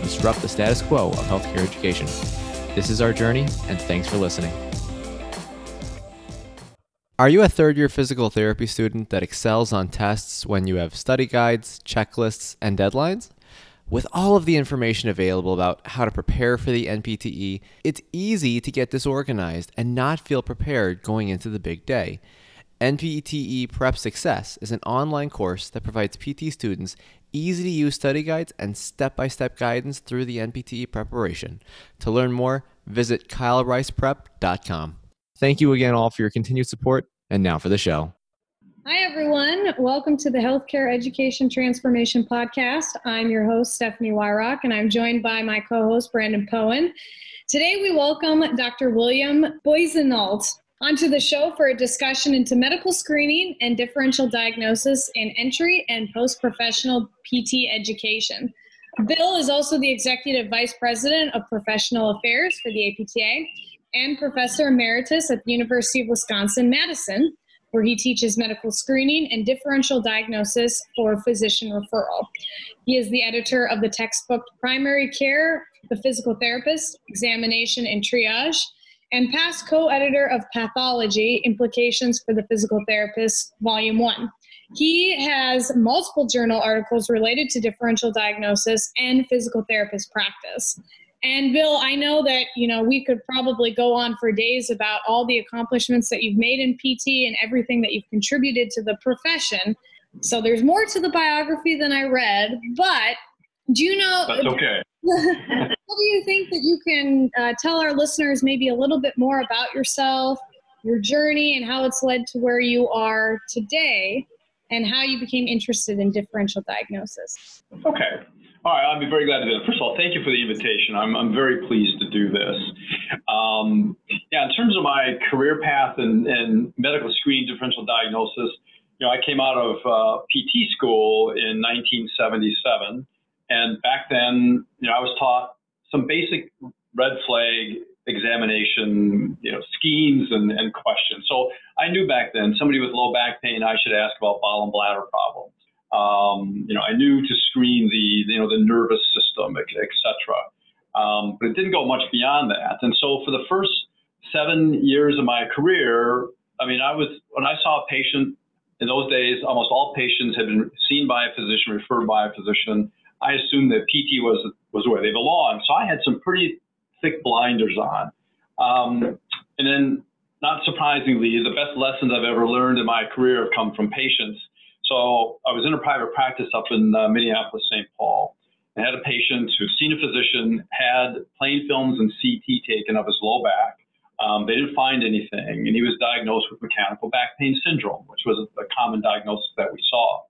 to disrupt the status quo of healthcare education. This is our journey, and thanks for listening. Are you a third year physical therapy student that excels on tests when you have study guides, checklists, and deadlines? With all of the information available about how to prepare for the NPTE, it's easy to get disorganized and not feel prepared going into the big day. NPTE Prep Success is an online course that provides PT students easy to use study guides and step by step guidance through the NPTE preparation. To learn more, visit kylericeprep.com. Thank you again all for your continued support. And now for the show. Hi, everyone. Welcome to the Healthcare Education Transformation Podcast. I'm your host, Stephanie Wyrock, and I'm joined by my co host, Brandon Poen. Today, we welcome Dr. William Boissonnault onto the show for a discussion into medical screening and differential diagnosis in entry and post professional PT education. Bill is also the Executive Vice President of Professional Affairs for the APTA and professor emeritus at the University of Wisconsin Madison, where he teaches medical screening and differential diagnosis for physician referral. He is the editor of the textbook Primary Care, The Physical Therapist, Examination and Triage, and past co editor of Pathology Implications for the Physical Therapist, Volume 1. He has multiple journal articles related to differential diagnosis and physical therapist practice. And Bill, I know that you know we could probably go on for days about all the accomplishments that you've made in PT and everything that you've contributed to the profession. So there's more to the biography than I read, but do you know? That's okay. what do you think that you can uh, tell our listeners maybe a little bit more about yourself, your journey, and how it's led to where you are today, and how you became interested in differential diagnosis? Okay. All right, I'd be very glad to do that. First of all, thank you for the invitation. I'm, I'm very pleased to do this. Um, yeah, in terms of my career path and, in medical screening differential diagnosis, you know, I came out of uh, PT school in 1977, and back then, you know, I was taught some basic red flag examination, you know, schemes and, and questions. So I knew back then somebody with low back pain, I should ask about bowel and bladder problems. Um, you know, I knew to screen the, you know, the nervous system, et, et cetera. Um, but it didn't go much beyond that. And so for the first seven years of my career, I mean, I was, when I saw a patient in those days, almost all patients had been seen by a physician, referred by a physician. I assumed that PT was, was where they belonged. So I had some pretty thick blinders on. Um, and then, not surprisingly, the best lessons I've ever learned in my career have come from patients so I was in a private practice up in uh, Minneapolis, St. Paul. and had a patient who'd seen a physician, had plain films and CT taken of his low back. Um, they didn't find anything, and he was diagnosed with mechanical back pain syndrome, which was a common diagnosis that we saw.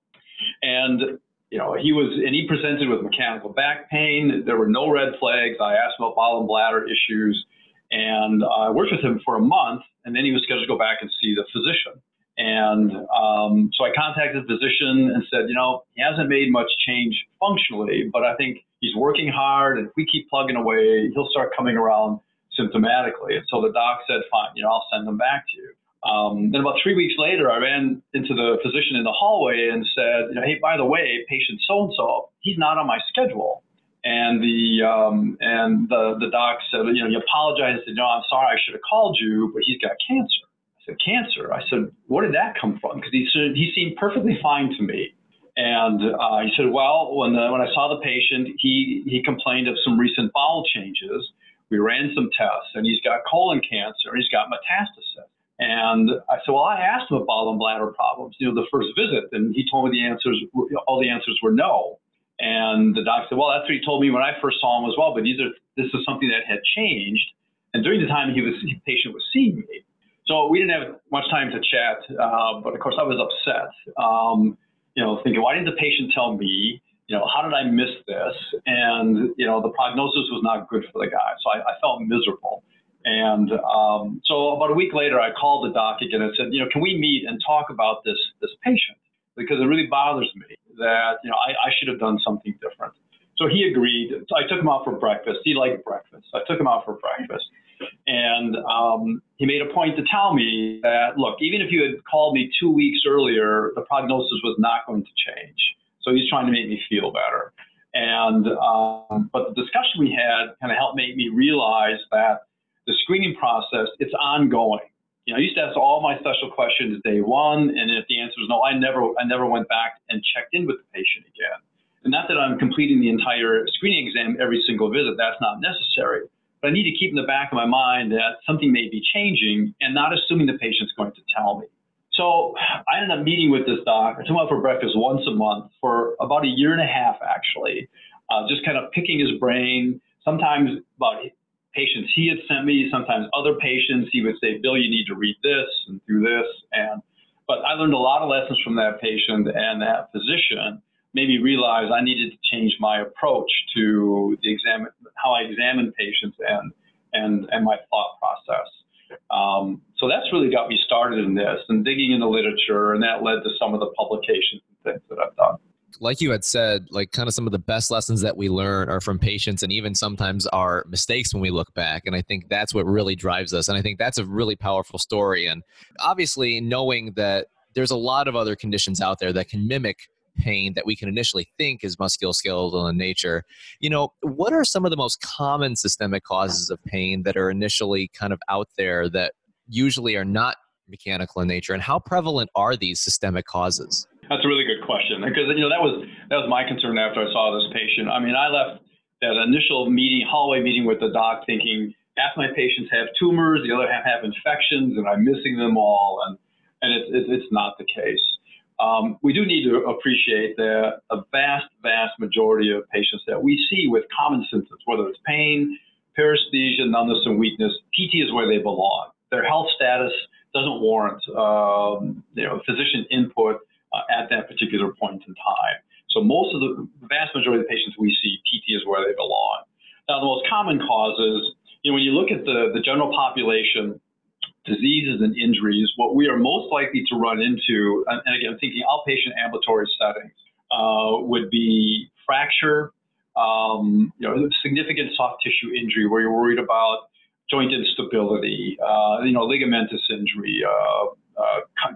And you know, he was, and he presented with mechanical back pain. There were no red flags. I asked about bowel and bladder issues, and I worked with him for a month, and then he was scheduled to go back and see the physician. And um, so I contacted the physician and said, you know, he hasn't made much change functionally, but I think he's working hard. And if we keep plugging away, he'll start coming around symptomatically. And so the doc said, fine, you know, I'll send him back to you. Um, then about three weeks later, I ran into the physician in the hallway and said, you know, hey, by the way, patient so and so, he's not on my schedule. And the um, and the the doc said, you know, he apologized said, no, I'm sorry, I should have called you, but he's got cancer I said, cancer. I said, where did that come from? Because he said he seemed perfectly fine to me. And uh, he said, well, when the, when I saw the patient, he he complained of some recent bowel changes. We ran some tests, and he's got colon cancer. He's got metastasis. And I said, well, I asked him about bowel bladder problems, you know, the first visit, and he told me the answers, all the answers were no. And the doc said, well, that's what he told me when I first saw him as well, but these are, this is something that had changed. And during the time he was, the patient was seeing me, so we didn't have much time to chat, uh, but of course I was upset. Um, you know, thinking, why didn't the patient tell me? You know, how did I miss this? And and you know the prognosis was not good for the guy. So I, I felt miserable. And um, so about a week later, I called the doc again and said, you know, can we meet and talk about this this patient because it really bothers me that you know I, I should have done something different. So he agreed. I took him out for breakfast. He liked breakfast. I took him out for breakfast. And um, he made a point to tell me that, look, even if you had called me two weeks earlier, the prognosis was not going to change. So he's trying to make me feel better. And um, but the discussion we had kind of helped make me realize that the screening process it's ongoing. You know, I used to ask all my special questions day one, and if the answer was no, I never I never went back and checked in with the patient again. And not that I'm completing the entire screening exam every single visit, that's not necessary. But I need to keep in the back of my mind that something may be changing and not assuming the patient's going to tell me. So I ended up meeting with this doc. I took him out for breakfast once a month for about a year and a half, actually, uh, just kind of picking his brain. Sometimes about patients he had sent me, sometimes other patients. He would say, "Bill, you need to read this and do this." And but I learned a lot of lessons from that patient and that physician made me realize I needed to change my approach to the exam, how I examine patients and and and my thought process. Um, so that's really got me started in this and digging in the literature, and that led to some of the publications and things that I've done. Like you had said, like kind of some of the best lessons that we learn are from patients and even sometimes our mistakes when we look back. And I think that's what really drives us. And I think that's a really powerful story. And obviously, knowing that there's a lot of other conditions out there that can mimic pain that we can initially think is musculoskeletal in nature. You know, what are some of the most common systemic causes of pain that are initially kind of out there that usually are not mechanical in nature, and how prevalent are these systemic causes? That's a really good question because you know that was that was my concern after I saw this patient. I mean, I left that initial meeting, hallway meeting with the doc, thinking half my patients have tumors, the other half have infections, and I'm missing them all, and and it's it, it's not the case. Um, we do need to appreciate that a vast, vast majority of patients that we see with common symptoms, whether it's pain, paresthesia, numbness, and weakness, PT is where they belong. Their health status doesn't warrant, um, you know, physician input uh, at that particular point in time. So most of the, vast majority of the patients we see, PT is where they belong. Now, the most common causes, you know, when you look at the, the general population, diseases and injuries, what we are most likely to run into, and, again, thinking outpatient ambulatory settings, uh, would be fracture, um, you know, significant soft tissue injury where you're worried about joint instability, uh, you know, ligamentous injury, uh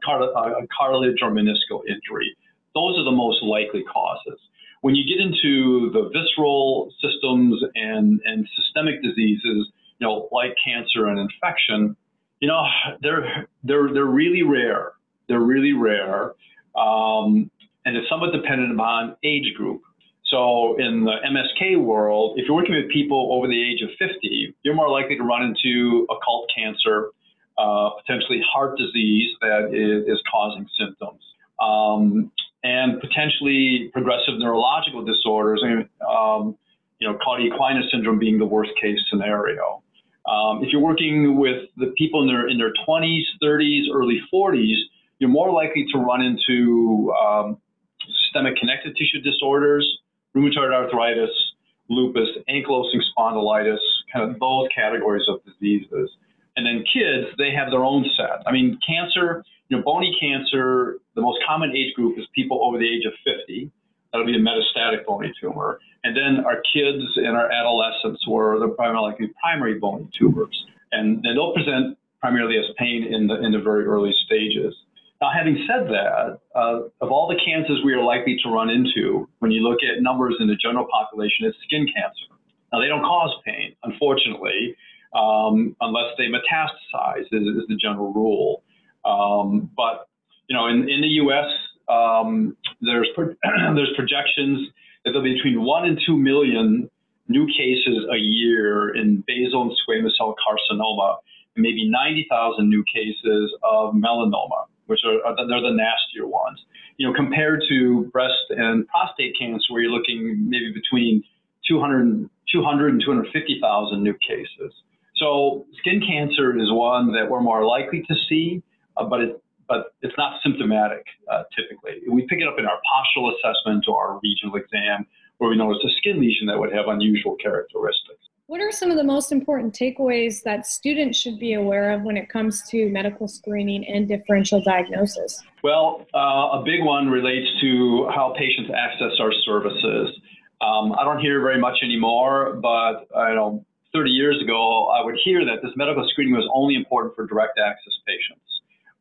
cartilage or meniscal injury. Those are the most likely causes. When you get into the visceral systems and, and systemic diseases, you know, like cancer and infection, you know, they're they're they're really rare. They're really rare, um, and it's somewhat dependent upon age group. So in the MSK world, if you're working with people over the age of 50, you're more likely to run into occult cancer, uh, potentially heart disease that is, is causing symptoms, um, and potentially progressive neurological disorders. Um, you know, cauda equina syndrome being the worst case scenario. Um, if you're working with the people in their in their 20s, 30s, early 40s, you're more likely to run into um, systemic connective tissue disorders, rheumatoid arthritis, lupus, ankylosing spondylitis, kind of those categories of diseases. And then kids, they have their own set. I mean, cancer, you know, bony cancer, the most common age group is people over the age of 50. That'll be a metastatic bony tumor. And then our kids and our adolescents were the primarily primary bony tumors. And they'll present primarily as pain in the, in the very early stages. Now, having said that, uh, of all the cancers we are likely to run into, when you look at numbers in the general population, it's skin cancer. Now, they don't cause pain, unfortunately, um, unless they metastasize, is, is the general rule. Um, but, you know, in, in the U.S., um, there's pro- there's projections that there'll be between one and two million new cases a year in basal and squamous cell carcinoma, and maybe 90,000 new cases of melanoma, which are, are they're the nastier ones. You know, compared to breast and prostate cancer, where you're looking maybe between 200, 200 and 250,000 new cases. So skin cancer is one that we're more likely to see, uh, but it, but it's not symptomatic uh, typically. We pick it up in our postural assessment or our regional exam where we notice a skin lesion that would have unusual characteristics. What are some of the most important takeaways that students should be aware of when it comes to medical screening and differential diagnosis? Well, uh, a big one relates to how patients access our services. Um, I don't hear very much anymore, but I know 30 years ago, I would hear that this medical screening was only important for direct access patients.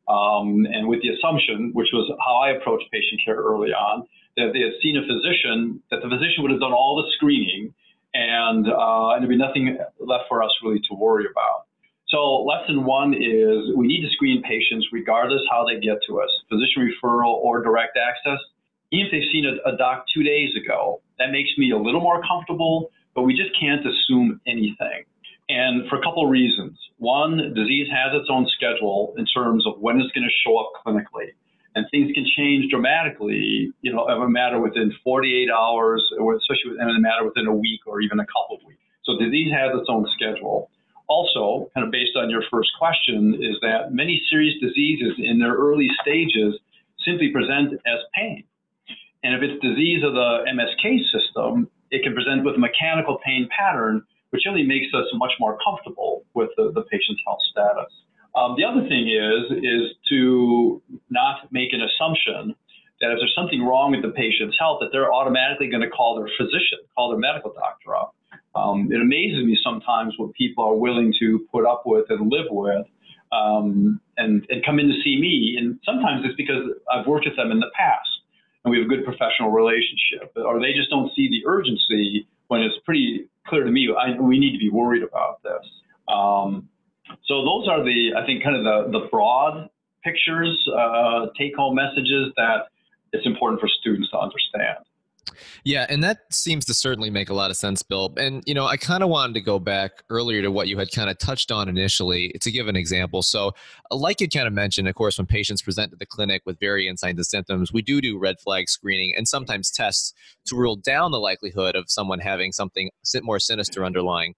Um, and with the assumption, which was how I approached patient care early on, that they had seen a physician, that the physician would have done all the screening and, uh, and there'd be nothing left for us really to worry about. So lesson one is we need to screen patients regardless how they get to us, physician referral or direct access. Even if they've seen a, a doc two days ago, that makes me a little more comfortable, but we just can't assume anything. And for a couple of reasons. One, disease has its own schedule in terms of when it's going to show up clinically and things can change dramatically, you know, of a matter within 48 hours, or especially in a matter within a week or even a couple of weeks. So disease has its own schedule. Also, kind of based on your first question, is that many serious diseases in their early stages simply present as pain. And if it's disease of the MSK system, it can present with a mechanical pain pattern, which really makes us much more comfortable with the, the patient's health status. Um, the other thing is is to not make an assumption that if there's something wrong with the patient's health, that they're automatically going to call their physician, call their medical doctor up. Um, it amazes me sometimes what people are willing to put up with and live with, um, and and come in to see me. And sometimes it's because I've worked with them in the past, and we have a good professional relationship, or they just don't see the urgency when it's pretty clear to me I, we need to be worried about this. Um, so those are the, I think, kind of the, the broad pictures, uh, take home messages that it's important for students to understand. Yeah, and that seems to certainly make a lot of sense, Bill. And, you know, I kind of wanted to go back earlier to what you had kind of touched on initially to give an example. So, uh, like you kind of mentioned, of course, when patients present to the clinic with varying signs and symptoms, we do do red flag screening and sometimes tests to rule down the likelihood of someone having something more sinister underlying.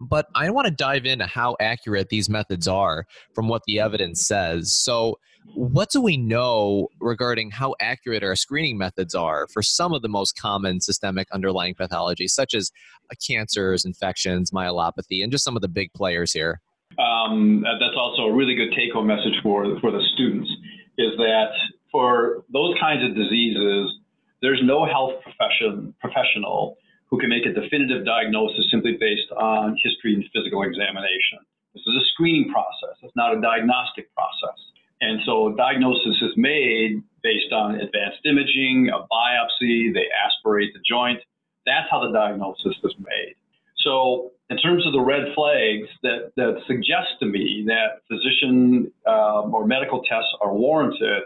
But I want to dive into how accurate these methods are from what the evidence says. So, what do we know regarding how accurate our screening methods are for some of the most common systemic underlying pathologies, such as uh, cancers, infections, myelopathy, and just some of the big players here? Um, that's also a really good take home message for, for the students is that for those kinds of diseases, there's no health profession, professional who can make a definitive diagnosis simply based on history and physical examination. This is a screening process, it's not a diagnostic process. And so diagnosis is made based on advanced imaging, a biopsy, they aspirate the joint. That's how the diagnosis is made. So in terms of the red flags that, that suggest to me that physician um, or medical tests are warranted,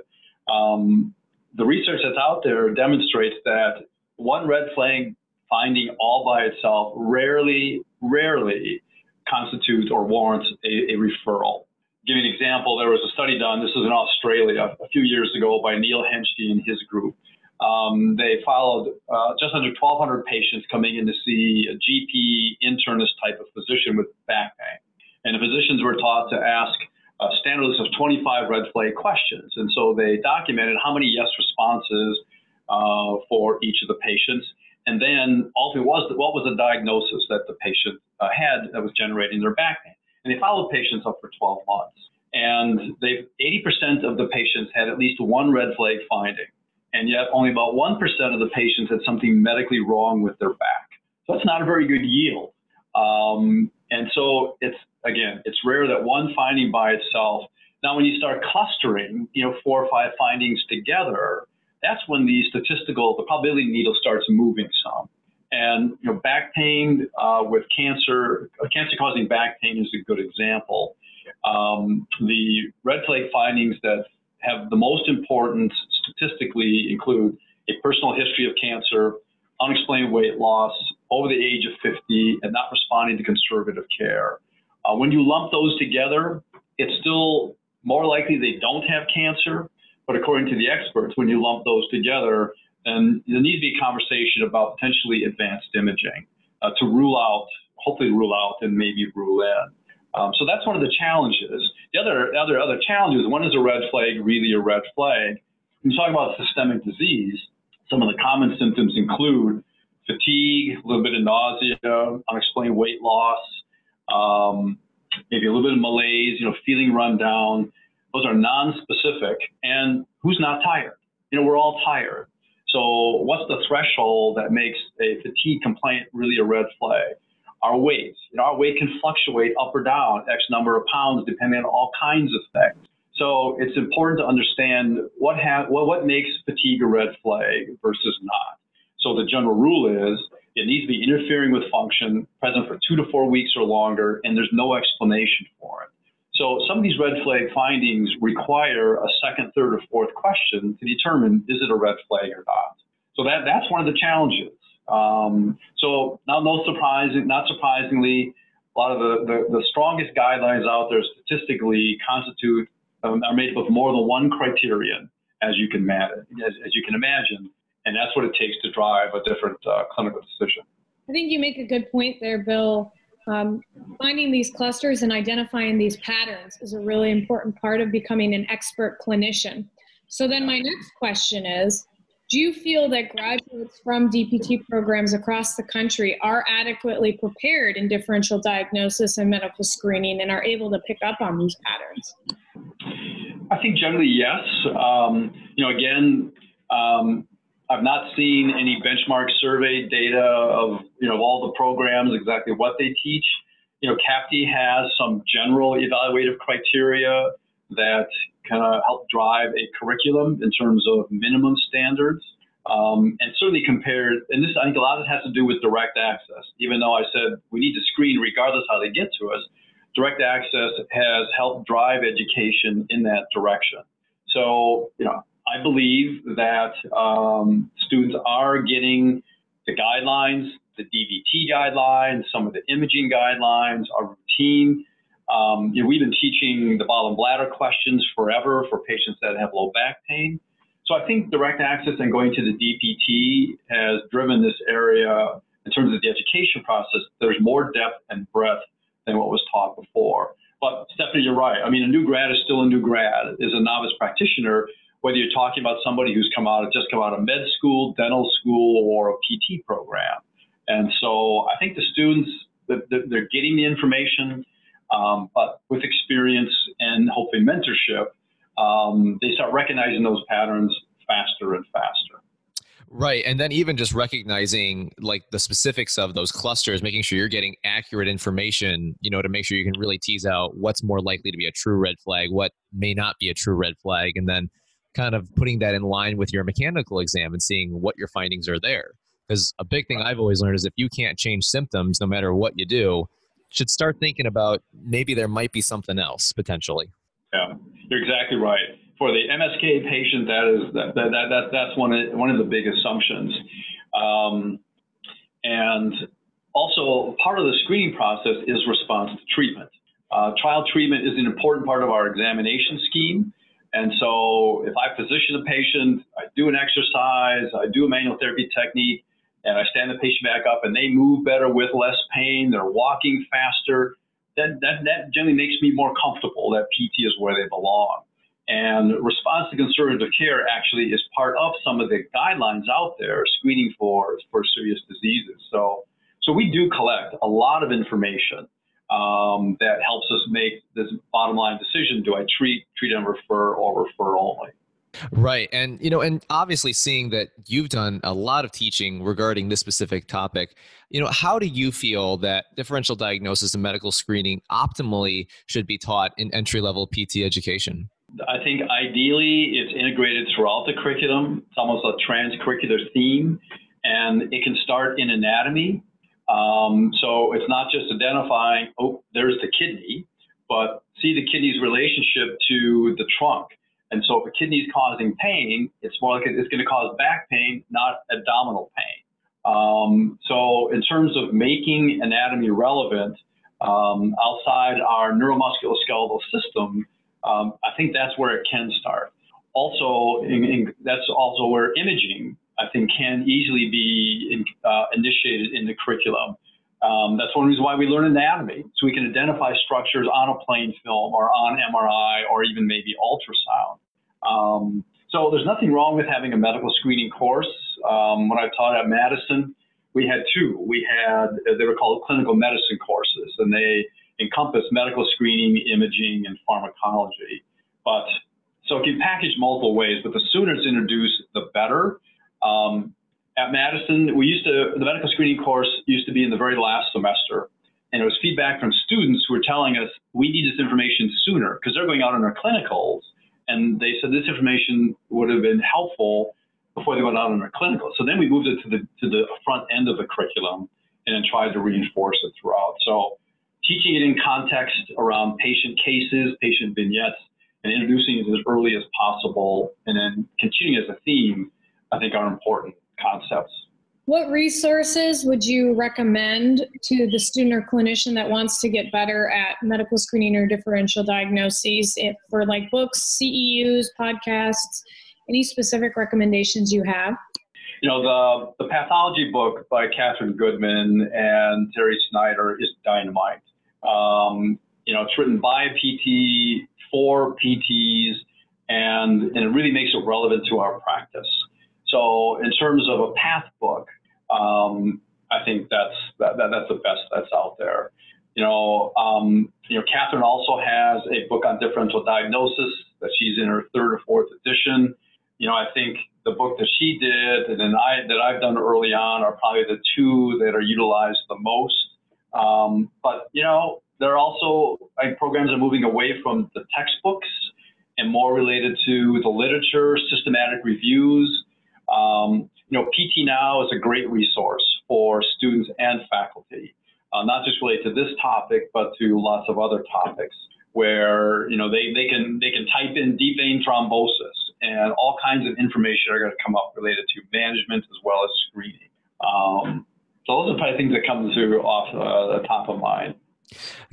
um, the research that's out there demonstrates that one red flag finding all by itself rarely, rarely constitutes or warrants a, a referral. Give you an example, there was a study done, this was in Australia a few years ago by Neil Henschke and his group. Um, they followed uh, just under 1,200 patients coming in to see a GP internist type of physician with back pain. And the physicians were taught to ask a standard list of 25 red flag questions. And so they documented how many yes responses uh, for each of the patients and then ultimately, was the, what was the diagnosis that the patient uh, had that was generating their back pain? And they followed patients up for 12 months. And they 80% of the patients had at least one red flag finding. And yet only about 1% of the patients had something medically wrong with their back. So that's not a very good yield. Um, and so it's, again, it's rare that one finding by itself. Now, when you start clustering, you know, four or five findings together, that's when the statistical, the probability needle starts moving some. And you know, back pain uh, with cancer, uh, cancer-causing back pain is a good example. Um, the red flag findings that have the most importance statistically include a personal history of cancer, unexplained weight loss, over the age of 50, and not responding to conservative care. Uh, when you lump those together, it's still more likely they don't have cancer, but according to the experts, when you lump those together, then there needs to be a conversation about potentially advanced imaging uh, to rule out, hopefully rule out and maybe rule in. Um, so that's one of the challenges. The other, other, other challenges, when is a red flag really a red flag? When you talk about systemic disease, some of the common symptoms include fatigue, a little bit of nausea, unexplained weight loss, um, maybe a little bit of malaise, you know, feeling run down. Those are non-specific. And who's not tired? You know, we're all tired. So what's the threshold that makes a fatigue complaint really a red flag? Our weight. You know, our weight can fluctuate up or down X number of pounds depending on all kinds of things. So it's important to understand what, ha- what, what makes fatigue a red flag versus not. So the general rule is it needs to be interfering with function, present for two to four weeks or longer, and there's no explanation for it. So some of these red flag findings require a second, third, or fourth question to determine is it a red flag or not. So that, that's one of the challenges. Um, so now, no surprising, not surprisingly, a lot of the, the, the strongest guidelines out there statistically constitute um, are made up of more than one criterion, as you can as, as you can imagine, and that's what it takes to drive a different uh, clinical decision. I think you make a good point there, Bill. Um, finding these clusters and identifying these patterns is a really important part of becoming an expert clinician. So then my next question is, do you feel that graduates from DPT programs across the country are adequately prepared in differential diagnosis and medical screening and are able to pick up on these patterns? I think generally yes. Um, you know, again, um, I've not seen any benchmark survey data of you know all the programs exactly what they teach. You know, CAPTE has some general evaluative criteria that kind of help drive a curriculum in terms of minimum standards. Um, and certainly compared, and this I think a lot of it has to do with direct access. Even though I said we need to screen regardless how they get to us, direct access has helped drive education in that direction. So, you know, I believe that um, students are getting the guidelines, the DVT guidelines, some of the imaging guidelines, are routine. Um, you know, we've been teaching the bottom bladder questions forever for patients that have low back pain. So I think direct access and going to the DPT has driven this area in terms of the education process. There's more depth and breadth than what was taught before. But Stephanie, you're right. I mean, a new grad is still a new grad. Is a novice practitioner, whether you're talking about somebody who's come out, of just come out of med school, dental school, or a PT program. And so I think the students, they're getting the information, um, but with experience and hopefully mentorship, um, they start recognizing those patterns faster and faster. Right. And then even just recognizing like the specifics of those clusters, making sure you're getting accurate information, you know, to make sure you can really tease out what's more likely to be a true red flag, what may not be a true red flag, and then kind of putting that in line with your mechanical exam and seeing what your findings are there. Because a big thing I've always learned is if you can't change symptoms, no matter what you do, should start thinking about maybe there might be something else potentially. Yeah, you're exactly right for the MSK patient, that is that, that, that that's one of one of the big assumptions, um, and also part of the screening process is response to treatment. Uh, trial treatment is an important part of our examination scheme. And so if I position the patient, I do an exercise, I do a manual therapy technique, and I stand the patient back up and they move better with less pain, they're walking faster, that, that, that generally makes me more comfortable that PT is where they belong. And response to conservative care actually is part of some of the guidelines out there screening for, for serious diseases. So, so we do collect a lot of information um, that helps us make this bottom line decision: do I treat, treat and refer, or refer only? Right. And, you know, and obviously seeing that you've done a lot of teaching regarding this specific topic, you know, how do you feel that differential diagnosis and medical screening optimally should be taught in entry level PT education? I think ideally it's integrated throughout the curriculum. It's almost a transcurricular theme, and it can start in anatomy. Um, so it's not just identifying, oh, there's the kidney, but see the kidney's relationship to the trunk. And so if a kidney is causing pain, it's more like it's going to cause back pain, not abdominal pain. Um, so in terms of making anatomy relevant um, outside our neuromusculoskeletal system, um, I think that's where it can start. Also, in, in, that's also where imaging, I think, can easily be in, uh, initiated in the curriculum. Um, that's one reason why we learn anatomy, so we can identify structures on a plain film or on MRI or even maybe ultrasound. Um, so there's nothing wrong with having a medical screening course. Um, when I taught at Madison, we had two. We had, they were called clinical medicine courses, and they encompass medical screening, imaging, and pharmacology. But so it can package multiple ways, but the sooner it's introduced, the better. Um, at Madison, we used to, the medical screening course used to be in the very last semester. And it was feedback from students who were telling us we need this information sooner because they're going out on their clinicals. And they said this information would have been helpful before they went out on their clinical. So then we moved it to the to the front end of the curriculum and then tried to reinforce it throughout. So teaching it in context around patient cases, patient vignettes, and introducing it as early as possible, and then continuing as a theme, I think are important concepts. What resources would you recommend to the student or clinician that wants to get better at medical screening or differential diagnoses if, for like books, CEUs, podcasts, any specific recommendations you have? You know, the, the pathology book by Catherine Goodman and Terry Snyder is dynamite. Um, you know, it's written by PT for PTs, and, and it really makes it relevant to our practice. So, in terms of a path book, um, I think that's that, that, that's the best that's out there. You know, um, you know, Catherine also has a book on differential diagnosis that she's in her third or fourth edition. You know, I think the book that she did and then I that I've done early on are probably the two that are utilized the most. Um, but you know, there are also like, programs are moving away from the textbooks and more related to the literature, systematic reviews. Um, you know, PTnow is a great resource for students and faculty, uh, not just related to this topic, but to lots of other topics where you know they, they can they can type in deep vein thrombosis and all kinds of information are going to come up related to management as well as screening. Um, so those are probably things that come through off uh, the top of mind.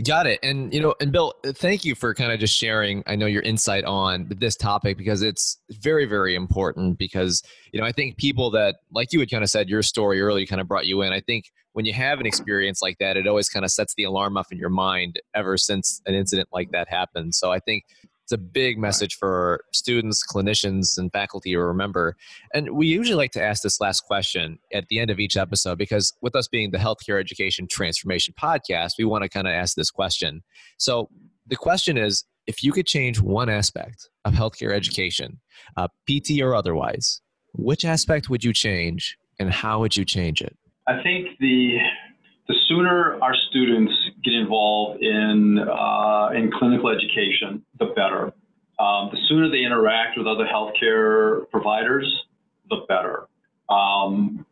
Got it. And you know, and Bill, thank you for kind of just sharing. I know your insight on this topic because it's very, very important. Because you know, I think people that, like you had kind of said, your story earlier kind of brought you in. I think when you have an experience like that, it always kind of sets the alarm off in your mind ever since an incident like that happened. So I think it's a big message for students, clinicians, and faculty to remember. And we usually like to ask this last question at the end of each episode because, with us being the Healthcare Education Transformation Podcast, we want to kind of ask this question. So, the question is if you could change one aspect of healthcare education, uh, PT or otherwise, which aspect would you change and how would you change it? I think the the sooner our students get involved in uh, in clinical education, the better. Um, the sooner they interact with other healthcare providers, the better. Um,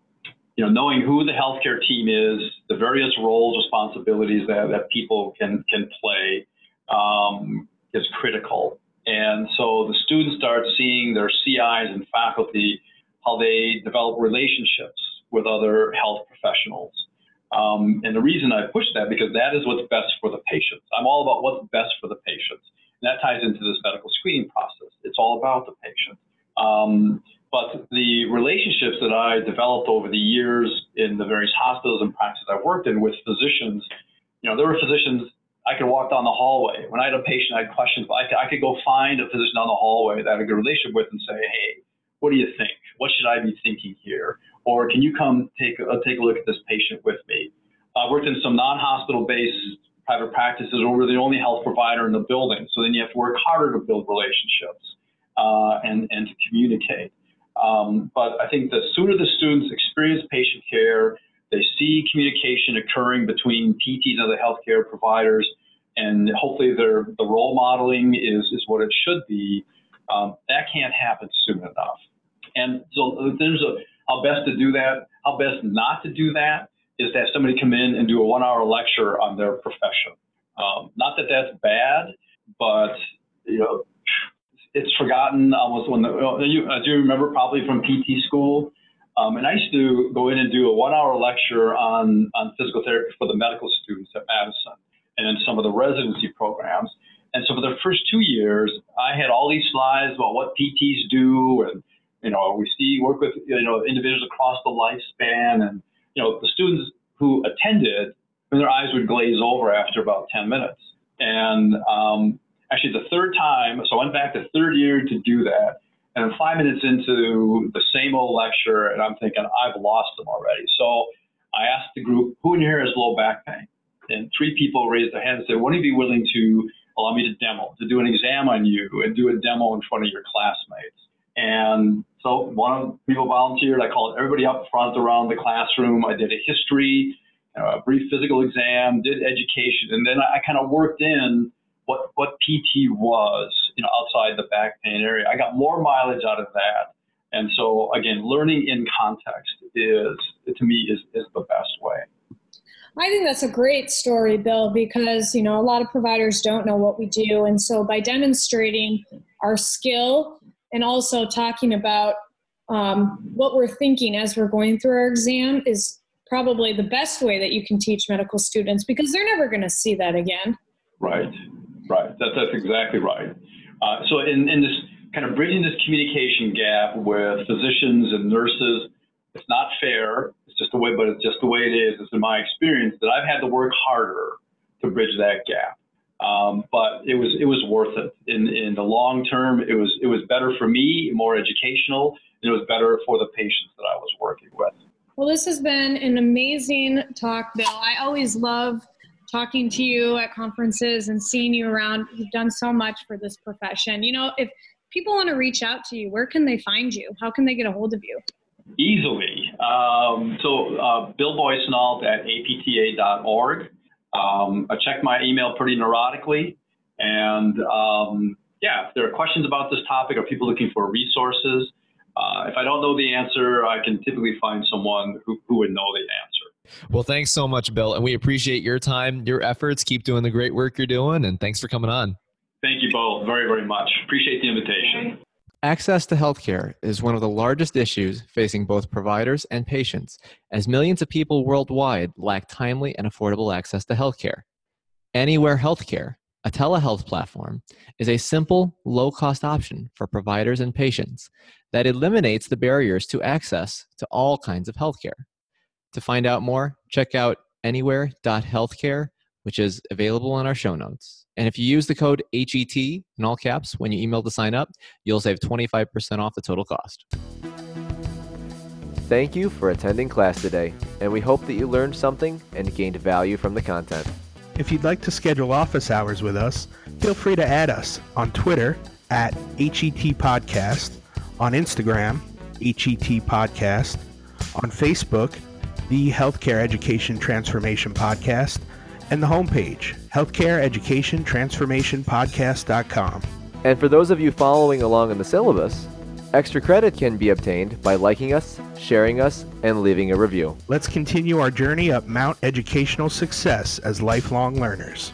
you know, knowing who the healthcare team is, the various roles, responsibilities that, that people can can play um, is critical. And so the students start seeing their CIs and faculty how they develop relationships with other health professionals. Um, and the reason I push that because that is what's best for the patients. I'm all about what's best for the patients. And that ties into this medical screening process. It's all about the patient. Um, but the relationships that I developed over the years in the various hospitals and practices I've worked in with physicians, you know, there were physicians I could walk down the hallway. When I had a patient, I had questions. I could, I could go find a physician down the hallway that I had a good relationship with and say, hey, what do you think? What should I be thinking here? Or can you come take a, take a look at this patient with me? I've worked in some non-hospital based private practices where we're the only health provider in the building. So then you have to work harder to build relationships uh, and, and to communicate. Um, but I think the sooner the students experience patient care, they see communication occurring between PTs and other healthcare providers, and hopefully their the role modeling is, is what it should be. Um, that can't happen soon enough. And so there's a how best to do that, how best not to do that is to have somebody come in and do a one hour lecture on their profession. Um, not that that's bad, but you know, it's forgotten almost when the, you, as you remember probably from PT school. Um, and I used to go in and do a one hour lecture on, on physical therapy for the medical students at Madison and then some of the residency programs. And so for the first two years, I had all these slides about what PTs do and you know, we see work with you know individuals across the lifespan, and you know the students who attended, and their eyes would glaze over after about 10 minutes. And um, actually, the third time, so I went back the third year to do that, and five minutes into the same old lecture, and I'm thinking I've lost them already. So I asked the group, who in here has low back pain? And three people raised their hands and said, wouldn't you be willing to allow me to demo, to do an exam on you and do a demo in front of your classmates? And so one of people volunteered. I called everybody up front around the classroom. I did a history, a brief physical exam, did education, and then I kind of worked in what what PT was, you know, outside the back pain area. I got more mileage out of that. And so again, learning in context is to me is, is the best way. I think that's a great story, Bill, because you know a lot of providers don't know what we do, and so by demonstrating our skill and also talking about um, what we're thinking as we're going through our exam is probably the best way that you can teach medical students because they're never going to see that again. Right, right. That, that's exactly right. Uh, so in, in this kind of bridging this communication gap with physicians and nurses, it's not fair. It's just the way, but it's just the way it is. It's in my experience that I've had to work harder to bridge that gap. Um, but it was it was worth it in in the long term. It was it was better for me, more educational, and it was better for the patients that I was working with. Well, this has been an amazing talk, Bill. I always love talking to you at conferences and seeing you around. You've done so much for this profession. You know, if people want to reach out to you, where can they find you? How can they get a hold of you? Easily. Um, so, uh, Bill Boissonnault at apta.org. Um, I check my email pretty neurotically. And um, yeah, if there are questions about this topic or people looking for resources, uh, if I don't know the answer, I can typically find someone who, who would know the answer. Well, thanks so much, Bill. And we appreciate your time, your efforts. Keep doing the great work you're doing. And thanks for coming on. Thank you both very, very much. Appreciate the invitation. Access to healthcare is one of the largest issues facing both providers and patients, as millions of people worldwide lack timely and affordable access to healthcare. Anywhere Healthcare, a telehealth platform, is a simple, low cost option for providers and patients that eliminates the barriers to access to all kinds of healthcare. To find out more, check out anywhere.healthcare, which is available on our show notes. And if you use the code HET in all caps when you email to sign up, you'll save 25% off the total cost. Thank you for attending class today, and we hope that you learned something and gained value from the content. If you'd like to schedule office hours with us, feel free to add us on Twitter at HET Podcast, on Instagram, HET Podcast, on Facebook, the Healthcare Education Transformation Podcast, and the homepage, healthcareeducationtransformationpodcast.com. And for those of you following along in the syllabus, extra credit can be obtained by liking us, sharing us, and leaving a review. Let's continue our journey up Mount Educational Success as lifelong learners.